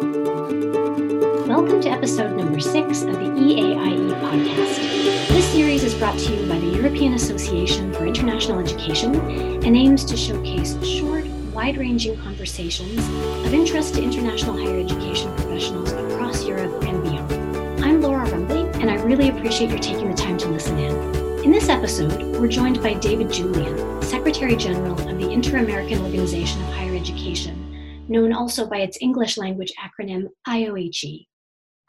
Welcome to episode number six of the EAIE podcast. This series is brought to you by the European Association for International Education and aims to showcase short, wide ranging conversations of interest to international higher education professionals across Europe and beyond. I'm Laura Rumbley, and I really appreciate your taking the time to listen in. In this episode, we're joined by David Julien, Secretary General of the Inter American Organization of Higher Education, known also by its English language acronym IOHE.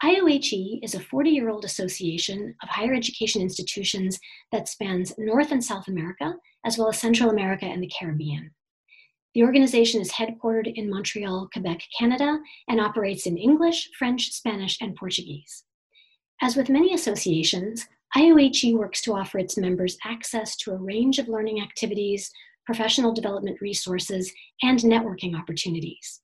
IOHE is a 40 year old association of higher education institutions that spans North and South America, as well as Central America and the Caribbean. The organization is headquartered in Montreal, Quebec, Canada, and operates in English, French, Spanish, and Portuguese. As with many associations, IOHE works to offer its members access to a range of learning activities, professional development resources, and networking opportunities.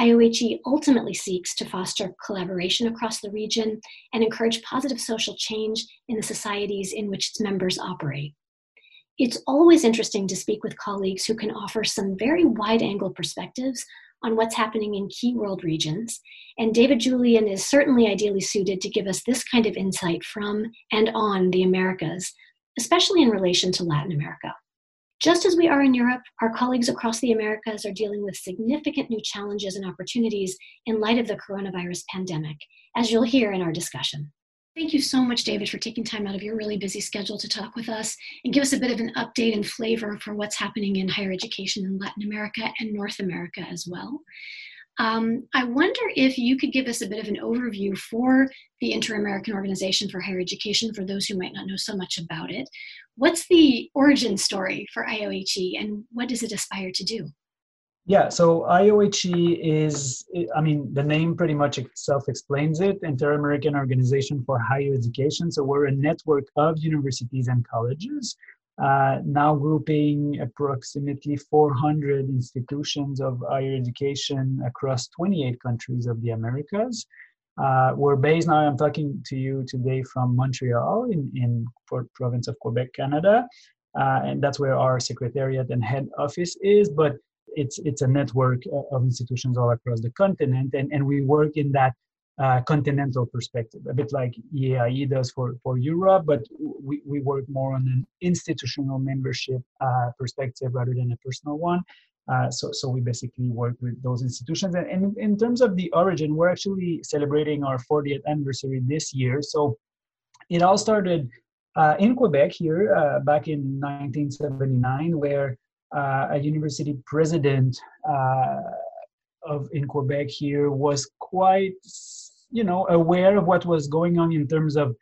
IOHE ultimately seeks to foster collaboration across the region and encourage positive social change in the societies in which its members operate. It's always interesting to speak with colleagues who can offer some very wide angle perspectives on what's happening in key world regions, and David Julien is certainly ideally suited to give us this kind of insight from and on the Americas, especially in relation to Latin America. Just as we are in Europe, our colleagues across the Americas are dealing with significant new challenges and opportunities in light of the coronavirus pandemic, as you'll hear in our discussion. Thank you so much, David, for taking time out of your really busy schedule to talk with us and give us a bit of an update and flavor for what's happening in higher education in Latin America and North America as well. Um, I wonder if you could give us a bit of an overview for the Inter American Organization for Higher Education for those who might not know so much about it. What's the origin story for IOHE and what does it aspire to do? Yeah, so IOHE is, I mean, the name pretty much self explains it Inter American Organization for Higher Education. So we're a network of universities and colleges, uh, now grouping approximately 400 institutions of higher education across 28 countries of the Americas. Uh, we're based now, I'm talking to you today from Montreal in, in province of Quebec, Canada. Uh, and that's where our secretariat and head office is. But it's it's a network of institutions all across the continent, and, and we work in that uh, continental perspective, a bit like EAIE does for, for Europe, but we, we work more on an institutional membership uh, perspective rather than a personal one. Uh, so, so we basically work with those institutions. And, and in terms of the origin, we're actually celebrating our 40th anniversary this year. So it all started uh, in Quebec here uh, back in 1979, where uh, a university president uh, of in Quebec here was quite, you know, aware of what was going on in terms of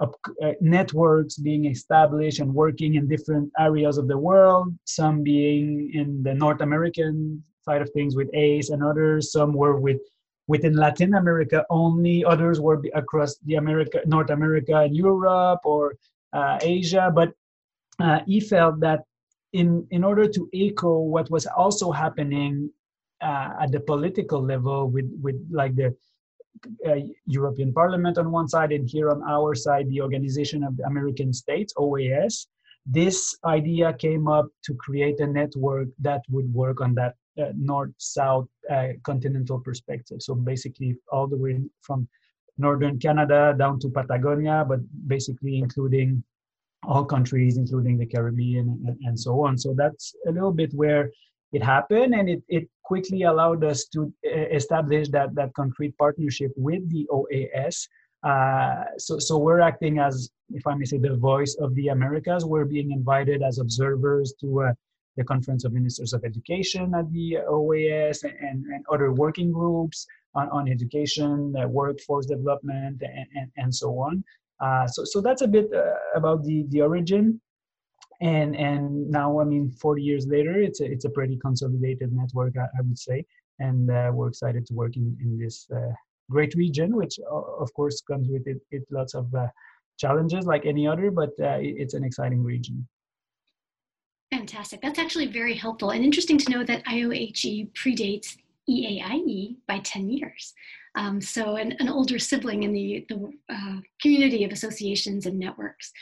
uh, networks being established and working in different areas of the world, some being in the North American side of things with ACE and others, some were with within Latin America only, others were across the America, North America and Europe or uh, Asia. But uh, he felt that in, in order to echo what was also happening uh, at the political level with, with like the uh, European Parliament on one side, and here on our side, the Organization of the American States, OAS. This idea came up to create a network that would work on that uh, north-south uh, continental perspective. So basically, all the way from northern Canada down to Patagonia, but basically including all countries, including the Caribbean and, and so on. So that's a little bit where it happened, and it, it quickly allowed us to uh, establish that, that concrete partnership with the OAS. Uh, so, so we're acting as, if I may say, the voice of the Americas. We're being invited as observers to uh, the Conference of Ministers of Education at the OAS and, and other working groups on, on education, uh, workforce development, and, and, and so on. Uh, so, so that's a bit uh, about the, the origin and and now i mean 40 years later it's a, it's a pretty consolidated network i, I would say. And uh, we're excited to work in, in this uh, great region which of course comes with it, it lots of uh, challenges like any other but uh, it's an exciting region. Fantastic. That's actually very helpful and interesting to know that iohe predates eaie by 10 years. Um, so an, an older sibling in the, the uh, community of associations and networks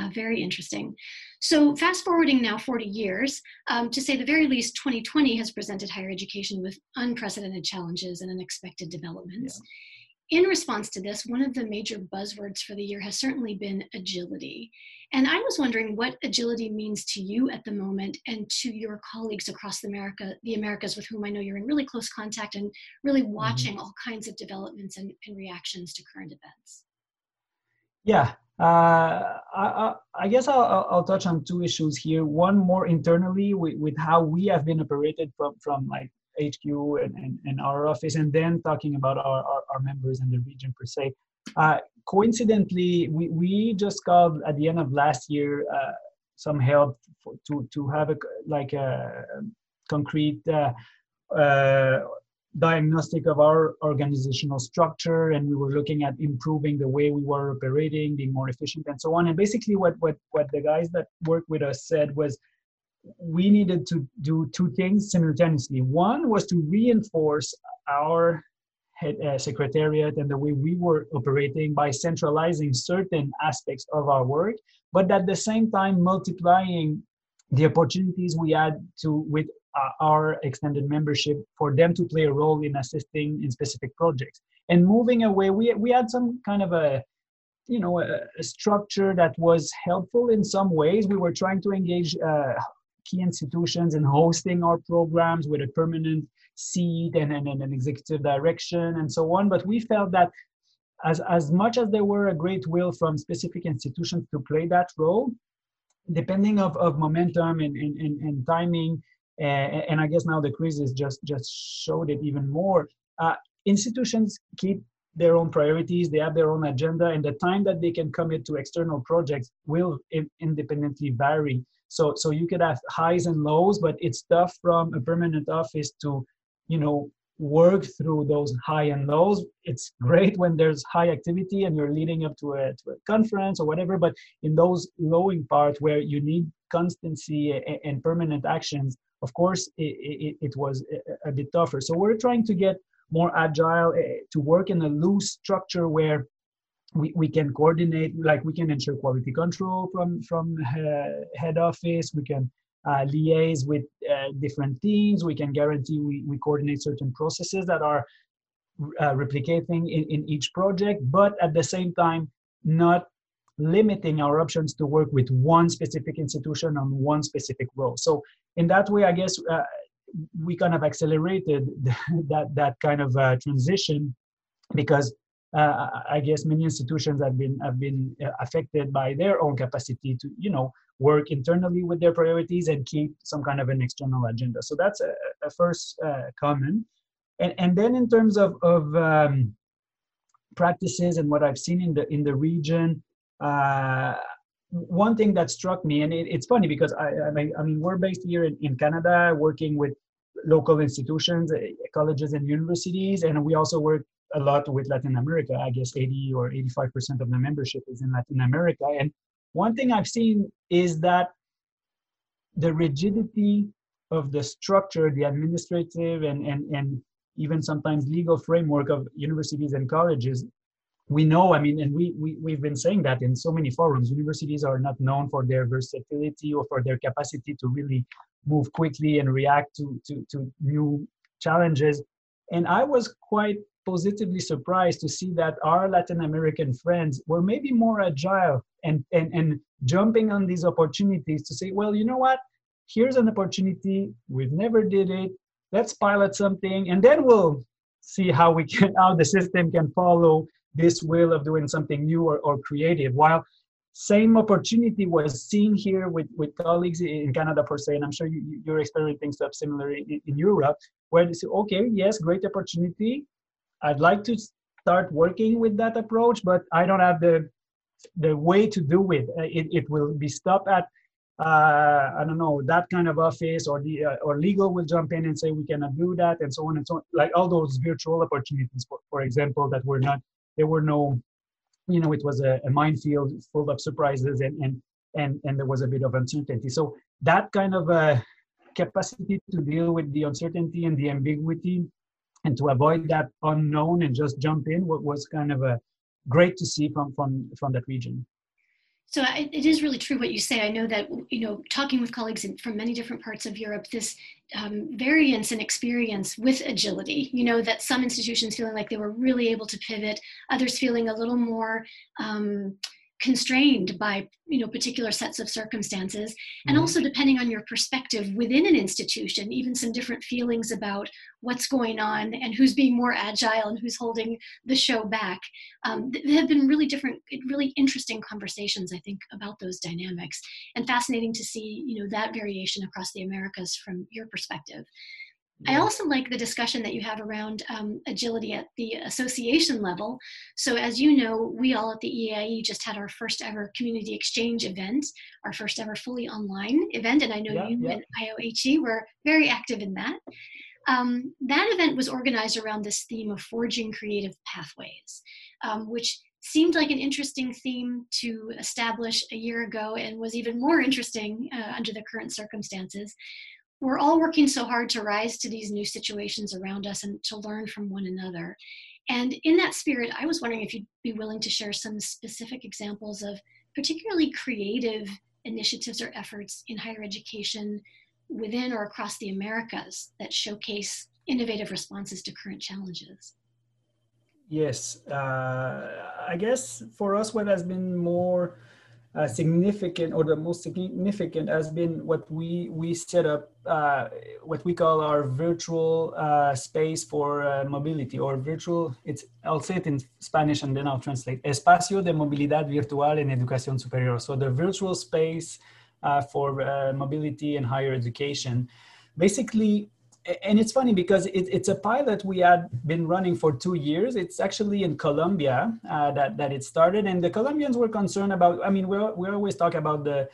Uh, very interesting. So, fast forwarding now 40 years, um, to say the very least, 2020 has presented higher education with unprecedented challenges and unexpected developments. Yeah. In response to this, one of the major buzzwords for the year has certainly been agility. And I was wondering what agility means to you at the moment and to your colleagues across the America, the Americas, with whom I know you're in really close contact and really mm-hmm. watching mm-hmm. all kinds of developments and, and reactions to current events. Yeah, uh, I, I, guess I'll, I'll, touch on two issues here. One more internally with, with how we have been operated from, from like HQ and, and, and our office, and then talking about our, our, our members and the region per se. Uh, coincidentally, we, we just got at the end of last year uh, some help for, to, to have a, like a concrete uh, uh, diagnostic of our organizational structure and we were looking at improving the way we were operating being more efficient and so on. And basically what what what the guys that worked with us said was we needed to do two things simultaneously. One was to reinforce our head, uh, secretariat and the way we were operating by centralizing certain aspects of our work but at the same time multiplying the opportunities we had to with uh, our extended membership for them to play a role in assisting in specific projects. And moving away we, we had some kind of a you know a, a structure that was helpful in some ways. We were trying to engage uh, key institutions in hosting our programs with a permanent seat and, and, and an executive direction and so on. But we felt that as, as much as there were a great will from specific institutions to play that role depending of, of momentum and, and, and, and timing uh, and I guess now the crisis just just showed it even more. Uh, institutions keep their own priorities, they have their own agenda, and the time that they can commit to external projects will in- independently vary. So, so you could have highs and lows, but it's tough from a permanent office to, you know, work through those high and lows. It's great when there's high activity and you're leading up to a, to a conference or whatever, but in those lowing parts where you need constancy and, and permanent actions, of course, it, it, it was a, bit tougher. So we're trying to get more agile, uh, to work in a loose structure where we, we can coordinate, like we can ensure quality control from, from uh, head office, we can uh, liaise with uh, different teams, we can guarantee we, we coordinate certain processes that are uh, replicating in, in each project, but at the same time, not limiting our options to work with one specific institution on one specific role. So in that way, I guess uh, we kind of accelerated that that kind of uh, transition because uh, I guess many institutions have been have been uh, affected by their own capacity to you know work internally with their priorities and keep some kind of an external agenda. So that's a, a first uh, comment. And and then in terms of of um, practices and what I've seen in the in the region, uh, one thing that struck me, and it, it's funny because I, I mean, we're based here in, in Canada, working with local institutions, uh, colleges, and universities, and we also work a lot with Latin America. I guess 80 or 85 percent of the membership is in Latin America. And one thing I've seen is that the rigidity of the structure, the administrative and and and even sometimes legal framework of universities and colleges we know, I mean, and we, we, we've been saying that in so many forums, universities are not known for their versatility or for their capacity to really move quickly and react to, to, to new challenges. And I was quite positively surprised to see that our Latin American friends were maybe more agile and, and, and jumping on these opportunities to say, well, you know what? Here's an opportunity. We've never did it. Let's pilot something and then we'll see how we can, how the system can follow this will of doing something new or, or creative while same opportunity was seen here with, with colleagues in Canada per se, and I'm sure you, you're experiencing stuff similar in, in Europe, where they say, okay, yes, great opportunity. I'd like to start working with that approach, but I don't have the the way to do it. It, it will be stopped at uh, I don't know that kind of office, or the uh, or legal will jump in and say we cannot do that, and so on and so on. Like all those virtual opportunities, for, for example, that were not there were no, you know, it was a, a minefield full of surprises and, and, and, and there was a bit of uncertainty. So that kind of a capacity to deal with the uncertainty and the ambiguity and to avoid that unknown and just jump in what was kind of a great to see from, from, from that region. So it is really true what you say. I know that you know talking with colleagues from many different parts of Europe, this um, variance in experience with agility. You know that some institutions feeling like they were really able to pivot, others feeling a little more. Um, constrained by you know particular sets of circumstances. And mm-hmm. also depending on your perspective within an institution even some different feelings about what's going on and who's being more agile and who's holding the show back. Um, there have been really different really interesting conversations i think about those dynamics. And fascinating to see you know that variation across the americas from your perspective I also like the discussion that you have around um, agility at the association level. So, as you know, we all at the EAIE just had our first ever community exchange event, our first ever fully online event, and I know yeah, you yeah. and IOHE were very active in that. Um, that event was organized around this theme of forging creative pathways, um, which seemed like an interesting theme to establish a year ago and was even more interesting uh, under the current circumstances we're all working so hard to rise to these new situations around us and to learn from one another. And in that spirit, I was wondering if you'd be willing to share some specific examples of particularly creative initiatives or efforts in higher education within or across the Americas that showcase innovative responses to current challenges. Yes, uh, I guess for us, what has been more uh, significant or the most significant has been what we we set up uh, what we call our virtual uh, space for uh, mobility or virtual it's I'll say it in Spanish and then I'll translate espacio de movilidad virtual en educación superior. So the virtual space uh, for uh, mobility and higher education. Basically and it's funny because it, it's a pilot we had been running for two years. It's actually in Colombia uh, that, that it started. And the Colombians were concerned about, I mean, we we always talk about the,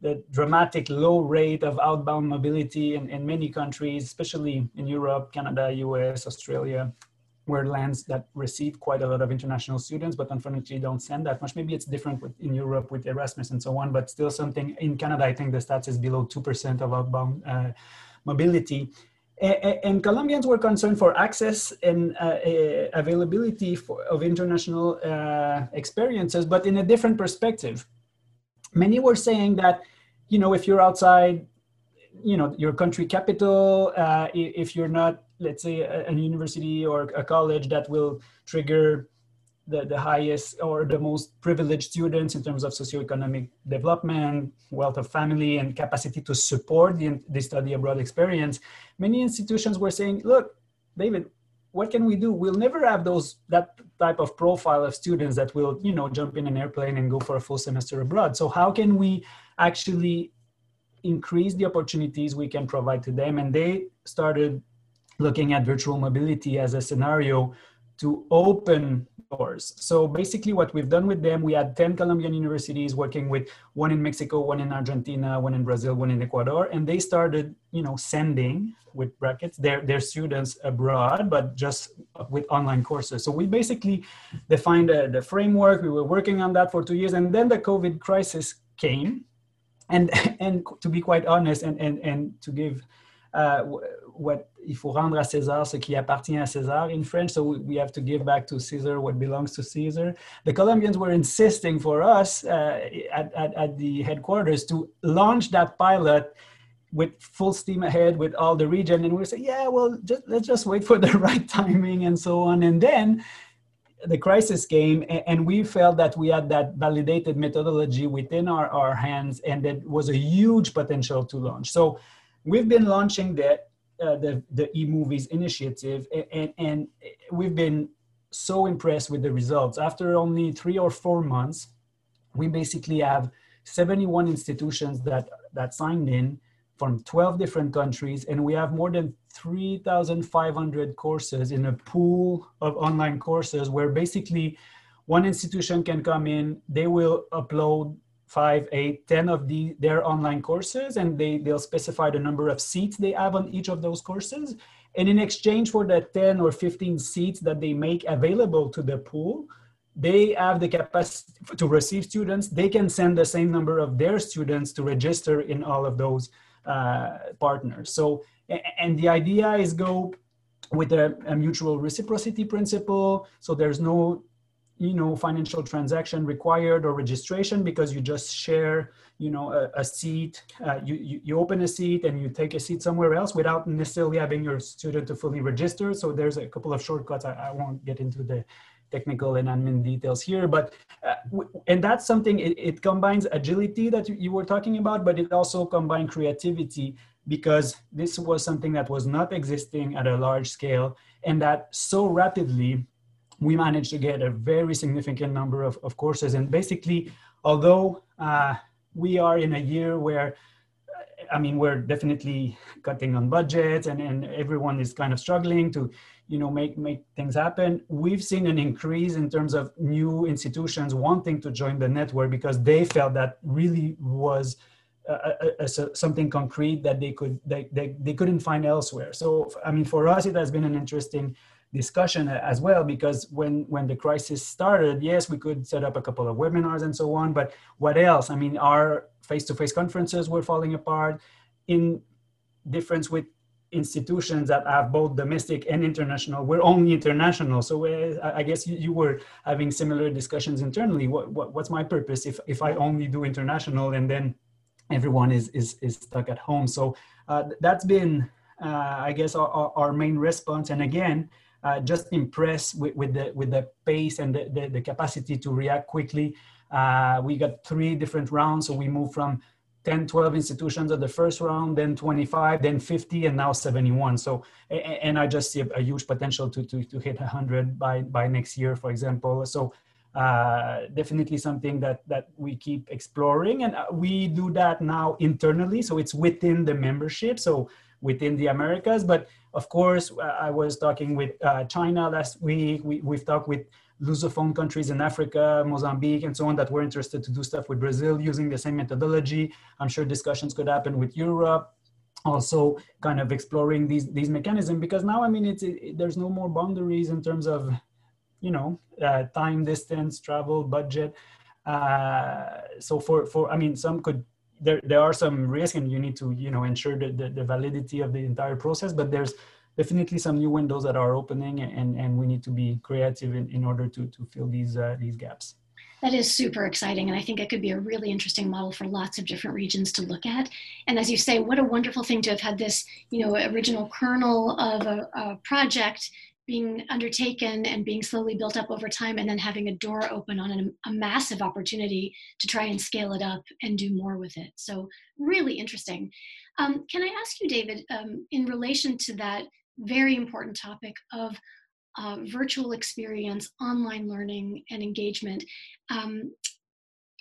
the dramatic low rate of outbound mobility in, in many countries, especially in Europe, Canada, US, Australia, where lands that receive quite a lot of international students, but unfortunately don't send that much. Maybe it's different with, in Europe with Erasmus and so on, but still something in Canada, I think the stats is below 2% of outbound uh, mobility and Colombians were concerned for access and uh, availability for, of international uh, experiences, but in a different perspective. Many were saying that, you know, if you're outside, you know, your country capital, uh, if you're not, let's say, a university or a college that will trigger the, the highest or the most privileged students in terms of socioeconomic development, wealth of family, and capacity to support the, the study abroad experience, many institutions were saying, look, David, what can we do? We'll never have those that type of profile of students that will, you know, jump in an airplane and go for a full semester abroad. So how can we actually increase the opportunities we can provide to them? And they started looking at virtual mobility as a scenario to open So basically what we've done with them, we had 10 Colombian universities working with one in Mexico, one in Argentina, one in Brazil, one in Ecuador, and they started, you know, sending with brackets their, their students abroad, but just with online courses. So we basically defined uh, the framework. We were working on that for two years, and then the COVID crisis came. And, and to be quite honest, and, and, and to give uh, what il faut rendre à César ce qui appartient à César in French. So we, have to give back to Caesar what belongs to Caesar. The Colombians were insisting for us uh, at, at, at, the headquarters to launch that pilot with full steam ahead with all the region. And we say, yeah, well, just, let's just wait for the right timing and so on. And then the crisis came and we felt that we had that validated methodology within our, our hands and that was a huge potential to launch. So we've been launching the uh, the the eMOVIES initiative, and, and we've been so impressed with the results. After only three or four months, we basically have 71 institutions that that signed in from 12 different countries, and we have more than 3,500 courses in a pool of online courses where basically one institution can come in, they will upload five, eight, ten of the, their online courses, and they, they'll specify the number of seats they have on each of those courses. And in exchange for the 10 or 15 seats that they make available to the pool, they have the capacity to receive students. They can send the same number of their students to register in all of those uh, partners. So, and the idea is go with a, a mutual reciprocity principle. So there's no you know financial transaction required or registration because you just share you know a, a seat uh, you, you, you open a seat and you take a seat somewhere else without necessarily having your student to fully register. So there's a couple of shortcuts. I, I won't get into the technical and admin details here but uh, and that's something it, it combines agility that you were talking about but it also combines creativity because this was something that was not existing at a large scale and that so rapidly we managed to get a very significant number of, of courses. And basically, although uh, we are in a year where I mean, we're definitely cutting on budgets and, and everyone is kind of struggling to, you know, make, make things happen. We've seen an increase in terms of new institutions wanting to join the network because they felt that really was a, a, something concrete that they could, they, they, they couldn't find elsewhere. So, I mean, for us, it has been an interesting discussion as well because when when the crisis started yes we could set up a couple of webinars and so on but what else? I mean our face-to-face conferences were falling apart in difference with institutions that have both domestic and international. We're only international so uh, i guess you, you, were having similar discussions internally. What, what, what's my purpose? If if i only do international and then everyone is is, is stuck at home. So uh, that's been uh, i guess our, our main response. And again uh, just impressed with, with, the with the pace and the, the, the capacity to react quickly. Uh, we got three different rounds, so we moved from 10, 12 institutions at the first round, then 25, then 50, and now 71. So, and I just see a, a huge potential to, to, to hit 100 by, by next year, for example. So, uh, definitely something that that we keep exploring, and uh, we do that now internally. So it's within the membership. So within the Americas. But of course, I was talking with uh, China last week. We, we've talked with Lusophone countries in Africa, Mozambique, and so on that were interested to do stuff with Brazil using the same methodology. I'm sure discussions could happen with Europe also kind of exploring these these mechanisms because now i mean it's it, there's no more boundaries in terms of you know uh, time distance travel budget uh, so for for i mean some could there, there are some risks and you need to you know ensure the, the, the validity of the entire process but there's definitely some new windows that are opening and, and we need to be creative in, in order to, to fill these uh, these gaps. That is super exciting and i think it could be a really interesting model for lots of different regions to look at. And as you say what a wonderful thing to have had this you know original kernel of a, a project being undertaken and being slowly built up over time and then having a door open on a, massive opportunity to try and scale it up and do more with it. So really interesting. Um, can i ask you david um, in relation to that very important topic of uh, virtual experience online learning and engagement um,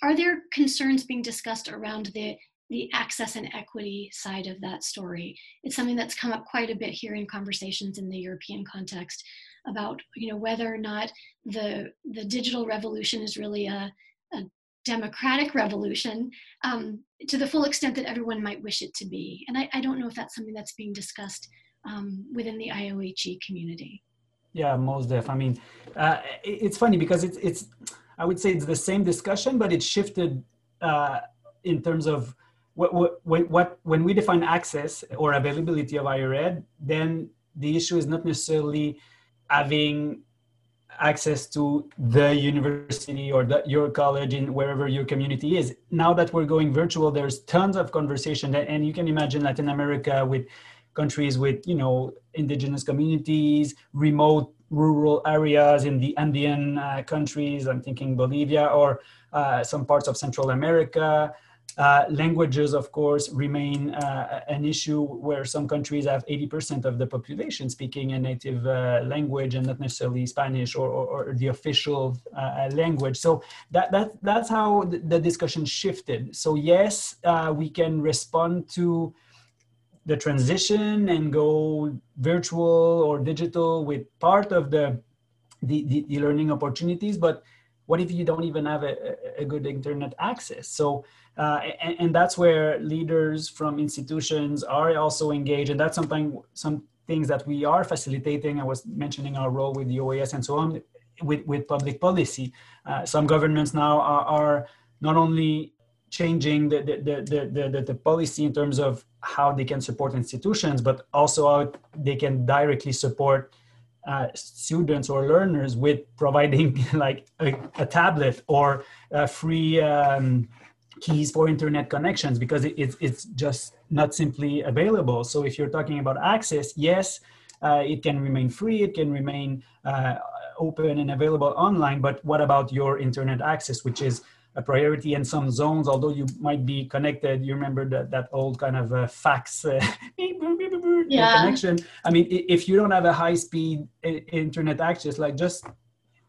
are there concerns being discussed around the the access and equity side of that story. It's something that's come up quite a bit here in conversations in the European context about you know whether or not the the digital revolution is really a, a democratic revolution um, to the full extent that everyone might wish it to be. And I, I don't know if that's something that's being discussed um, within the IOHE community. Yeah, most def. I mean, uh, it's funny because it's it's I would say it's the same discussion, but it shifted uh, in terms of what, what, what, when we define access or availability of higher ed, then the issue is not necessarily having access to the university or the, your college in wherever your community is. Now that we're going virtual, there's tons of conversation, and you can imagine Latin America with countries with you know indigenous communities, remote rural areas in the Andean uh, countries. I'm thinking Bolivia or uh, some parts of Central America. Uh, languages, of course, remain uh, an issue where some countries have 80% of the population speaking a native uh, language and not necessarily Spanish or, or, or the official uh, language. So that, that, that's how the discussion shifted. So yes, uh, we can respond to the transition and go virtual or digital with part of the, the, the, the learning opportunities, but what if you don't even have a, a good internet access? So uh, and, and, that's where leaders from institutions are also engaged and that's something some things that we are facilitating i was mentioning our role with the oas and so on with, with public policy uh, some governments now are, are not only changing the, the, the, the, the, policy in terms of how they can support institutions but also how they can directly support uh, students or learners with providing like a, a tablet or free um, keys for internet connections because it, it, it's just not simply available. So if you're talking about access, yes, uh, it can remain free, it can remain uh, open and available online, but what about your internet access, which is a priority in some zones, although you might be connected. You remember that, that old kind of uh, fax uh, yeah. connection. I mean, if you don't have a high speed internet access, like just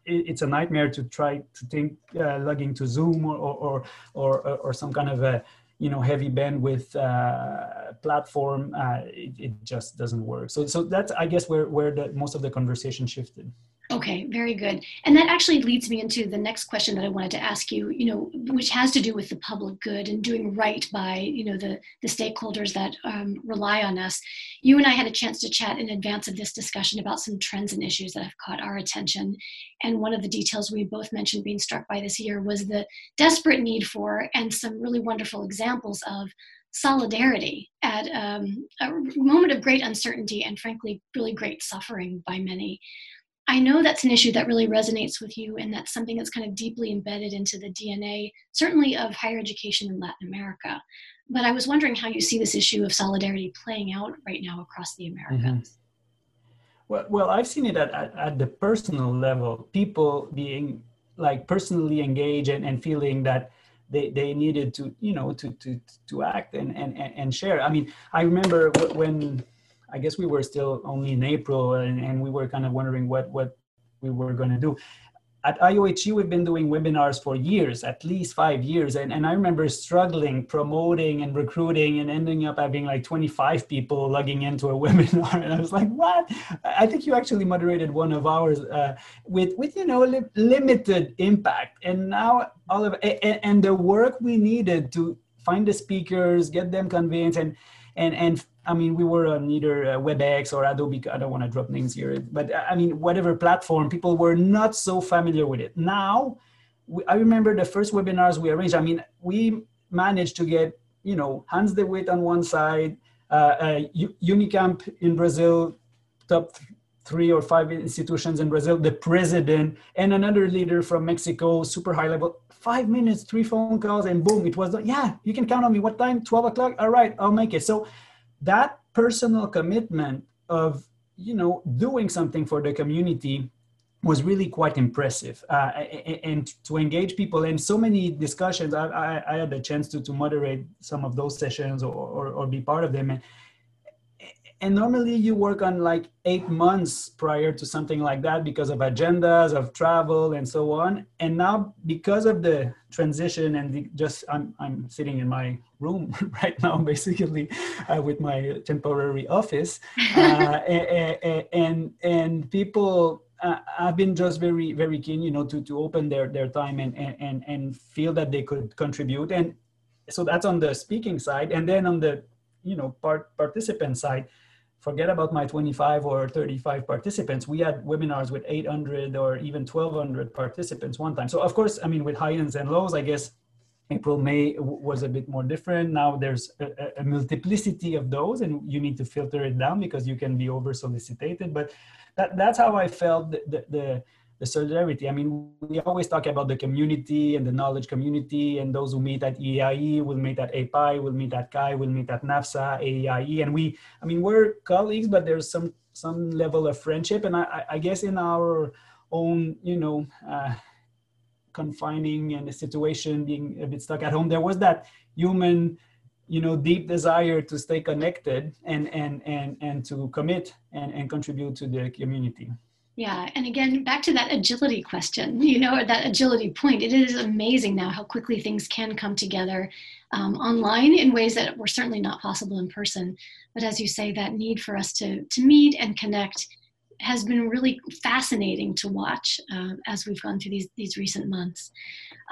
it's a nightmare to try to think uh, logging to Zoom or, or, or, or, some kind of a you know heavy bandwidth uh, platform. Uh, it, it, just doesn't work. So so that's I guess where where the most of the conversation shifted. Okay, very good. And that actually leads me into the next question that I wanted to ask you, you know, which has to do with the public good and doing right by, you know, the, the stakeholders that um, rely on us. You and I had a chance to chat in advance of this discussion about some trends and issues that have caught our attention. And one of the details we both mentioned being struck by this year was the desperate need for and some really wonderful examples of solidarity at um, a moment of great uncertainty and frankly really great suffering by many I know that's an issue that really resonates with you, and that's something that's kind of deeply embedded into the DNA, certainly of higher education in Latin America. But I was wondering how you see this issue of solidarity playing out right now across the Americas. Mm-hmm. Well, well, I've seen it at, at, at, the personal level, people being like personally engaged and, and feeling that they, they needed to, you know, to, to, to act and, and, and share. I mean, I remember when I guess we were still only in April and, and we were kind of wondering what, what we were going to do. At IOHE, we've been doing webinars for years, at least five years. And, and I remember struggling, promoting and recruiting and ending up having like 25 people logging into a webinar. And I was like, what? I think you actually moderated one of ours uh, with, with, you know, li- limited impact. And now all of, and, and the work we needed to find the speakers, get them convinced and, and, and I mean, we were on either uh, WebEx or Adobe. I don't want to drop names here, but uh, I mean, whatever platform, people were not so familiar with it. Now, we, I remember the first webinars we arranged. I mean, we managed to get, you know, Hans de Wit on one side, uh, uh, Unicamp in Brazil, top th- three or five institutions in Brazil, the president, and another leader from Mexico, super high level. Five minutes, three phone calls, and boom, it was. Yeah, you can count on me. What time? 12 o'clock? All right, I'll make it. So, that personal commitment of you know doing something for the community was really quite impressive. Uh, and to engage people in so many discussions I, I, I, had the chance to, to moderate some of those sessions or, or, or be part of them. And and normally you work on like eight months prior to something like that because of agendas of travel and so on. And now because of the transition and the, just I'm, I'm sitting in my room right now basically uh, with my temporary office uh, and, and and people uh, have been just very very keen you know to to open their their time and and and feel that they could contribute. And so that's on the speaking side. And then on the you know part participant side forget about my 25 or 35 participants. We had webinars with 800 or even 1200 participants one time. So of course, I mean, with high ends and lows, I guess April, May was a bit more different. Now there's a, a, multiplicity of those and you need to filter it down because you can be over solicited. But that, that's how I felt the, the, the the solidarity. I mean, we always talk about the community and the knowledge community, and those who meet at EAIE will meet at API, will meet at CHI, will meet at NAFSA, AEIE, and we, I mean, we're colleagues, but there's some some level of friendship, and I, I guess in our own, you know, uh, confining and the situation being a bit stuck at home, there was that human you know deep desire to stay connected and and and and to commit and, and contribute to the community yeah, and again, back to that agility question, you know, or that agility point. It is amazing now how quickly things can come together um, online in ways that were certainly not possible in person. But as you say, that need for us to to meet and connect has been really fascinating to watch uh, as we've gone through these these recent months.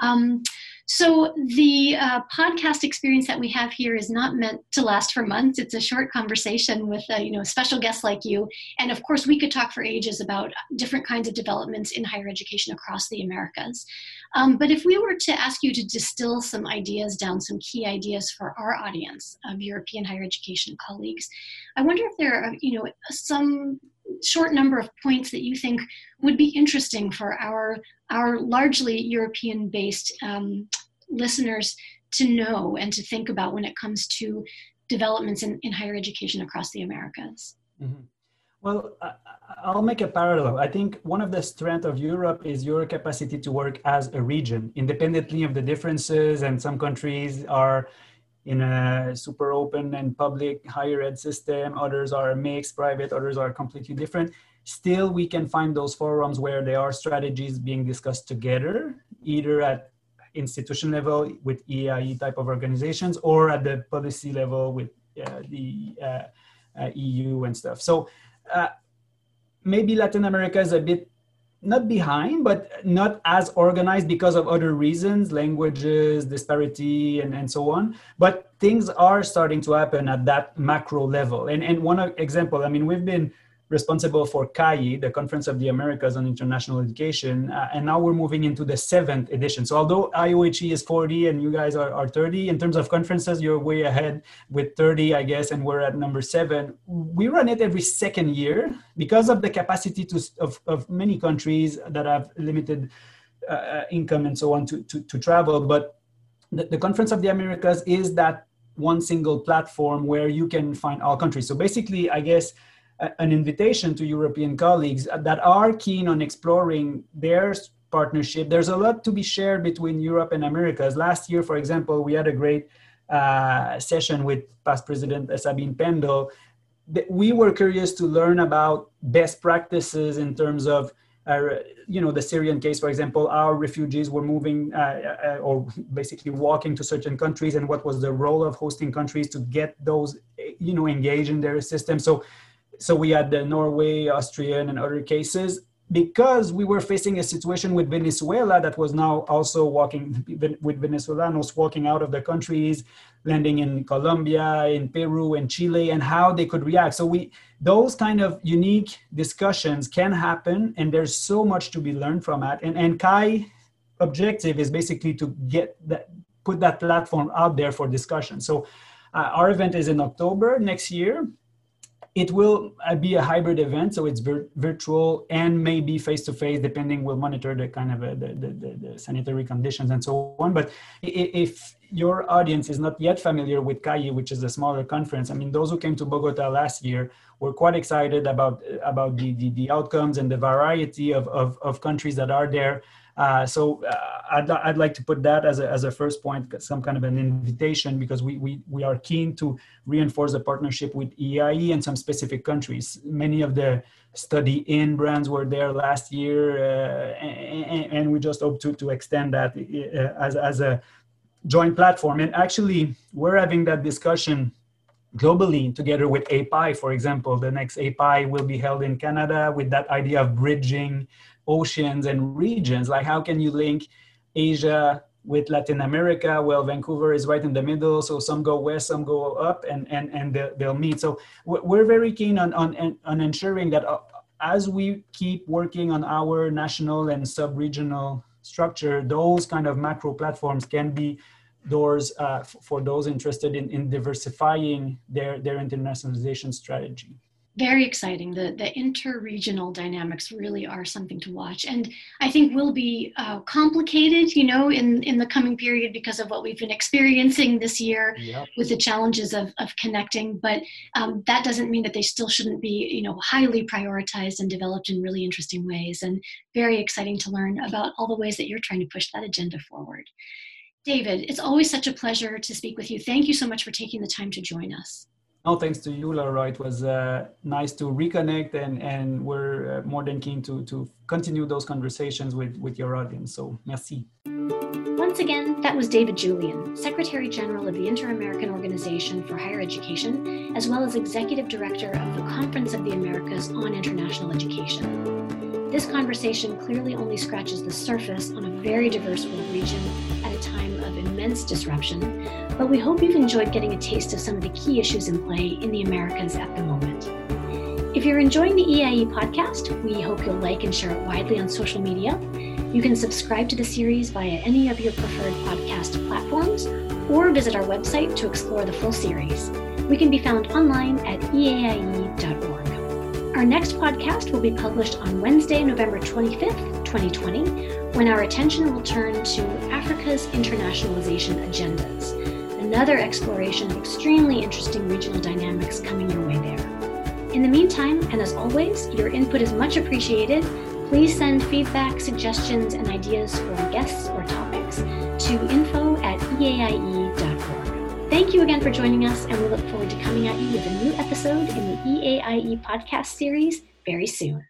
Um, so the uh, podcast experience that we have here is not meant to last for months. It's a short conversation with a, you know special guests like you, and of course we could talk for ages about different kinds of developments in higher education across the Americas. Um, but if we were to ask you to distill some ideas down, some key ideas for our audience of European higher education colleagues, I wonder if there are you know some short number of points that you think would be interesting for our our largely European based um, listeners to know and to think about when it comes to developments in, in higher education across the Americas? Mm-hmm. Well, I'll make a parallel. I think one of the strengths of Europe is your capacity to work as a region, independently of the differences. And some countries are in a super open and public higher ed system, others are mixed, private, others are completely different. Still, we can find those forums where there are strategies being discussed together, either at institution level with EIE type of organizations or at the policy level with uh, the uh, uh, EU and stuff. So uh, maybe Latin America is a bit not behind, but not as organized because of other reasons, languages, disparity, and, and so on. But things are starting to happen at that macro level. And, and one example, I mean, we've been responsible for CAIE, the Conference of the Americas on International Education, uh, and now we're moving into the seventh edition. So although IOHE is 40 and you guys are, are 30, in terms of conferences, you're way ahead with 30, I guess, and we're at number seven. We run it every second year because of the capacity to, of, of many countries that have limited uh, uh income and so on to, to, to travel. But the, the Conference of the Americas is that one single platform where you can find all countries. So basically, I guess, an invitation to European colleagues that are keen on exploring their partnership. There's a lot to be shared between Europe and Americas. Last year, for example, we had a great uh, session with past President Sabine Pendl. We were curious to learn about best practices in terms of uh, you know, the Syrian case, for example, our refugees were moving uh, uh, or basically walking to certain countries, and what was the role of hosting countries to get those, you know, engaged in their system. So so we had the Norway, Austrian, and other cases because we were facing a situation with Venezuela that was now also walking with Venezuelanos walking out of their countries, landing in Colombia, in Peru, and Chile, and how they could react. So we those kind of unique discussions can happen, and there's so much to be learned from that. And and CAIE objective is basically to get that put that platform out there for discussion. So uh, our event is in October next year it will uh, be a hybrid event, so it's vir- virtual and maybe face to face, depending. We'll monitor the kind of uh, the, the, the, sanitary conditions and so on. But if your audience is not yet familiar with CAIE, which is a smaller conference, I mean, those who came to Bogota last year were quite excited about about the the, the outcomes and the variety of, of, of countries that are there. Uh, so uh, I'd, I'd like to put that as a, as a first point, some kind of an invitation, because we, we, we are keen to reinforce the partnership with EIE and some specific countries. Many of the study in brands were there last year, uh, and, and, we just hope to, to extend that uh, as, as a joint platform. And actually, we're having that discussion globally together with API, for example. The next API will be held in Canada with that idea of bridging oceans and regions. Like, how can you link Asia with Latin America? Well, Vancouver is right in the middle, so some go west, some go up, and and and they'll meet. So we're very keen on on on ensuring that uh, as we keep working on our national and sub-regional structure, those kind of macro platforms can be doors uh, for those interested in, in diversifying their, their internationalization strategy very exciting. The the interregional dynamics really are something to watch, and I think will be uh, complicated, you know, in in the coming period because of what we've been experiencing this year yep. with the challenges of of connecting. But um, that doesn't mean that they still shouldn't be, you know, highly prioritized and developed in really interesting ways, and very exciting to learn about all the ways that you're trying to push that agenda forward. David, it's always such a pleasure to speak with you. Thank you so much for taking the time to join us. No, thanks to you, Laura. It was uh, nice to reconnect, and, and we're uh, more than keen to, to continue those conversations with, with your audience. So, merci. Once again, that was David Julien, Secretary General of the Inter American Organization for Higher Education, as well as Executive Director of the Conference of the Americas on International Education. This conversation clearly only scratches the surface on a very diverse world region at a time of immense disruption, but we hope you've enjoyed getting a taste of some of the key issues in play in the Americas at the moment. If you're enjoying the EIE podcast, we hope you'll like and share it widely on social media. You can subscribe to the series via any of your preferred podcast platforms or visit our website to explore the full series. We can be found online at eaie.org. Our next podcast will be published on Wednesday, November 25th, 2020, when our attention will turn to Africa's internationalization agendas, another exploration of extremely interesting regional dynamics coming your way there. In the meantime, and as always, your input is much appreciated. Please send feedback, suggestions, and ideas for guests or topics to info at eaie.org. Thank you again for joining us, and we look forward to coming at you with a new episode in the EAIE podcast series very soon.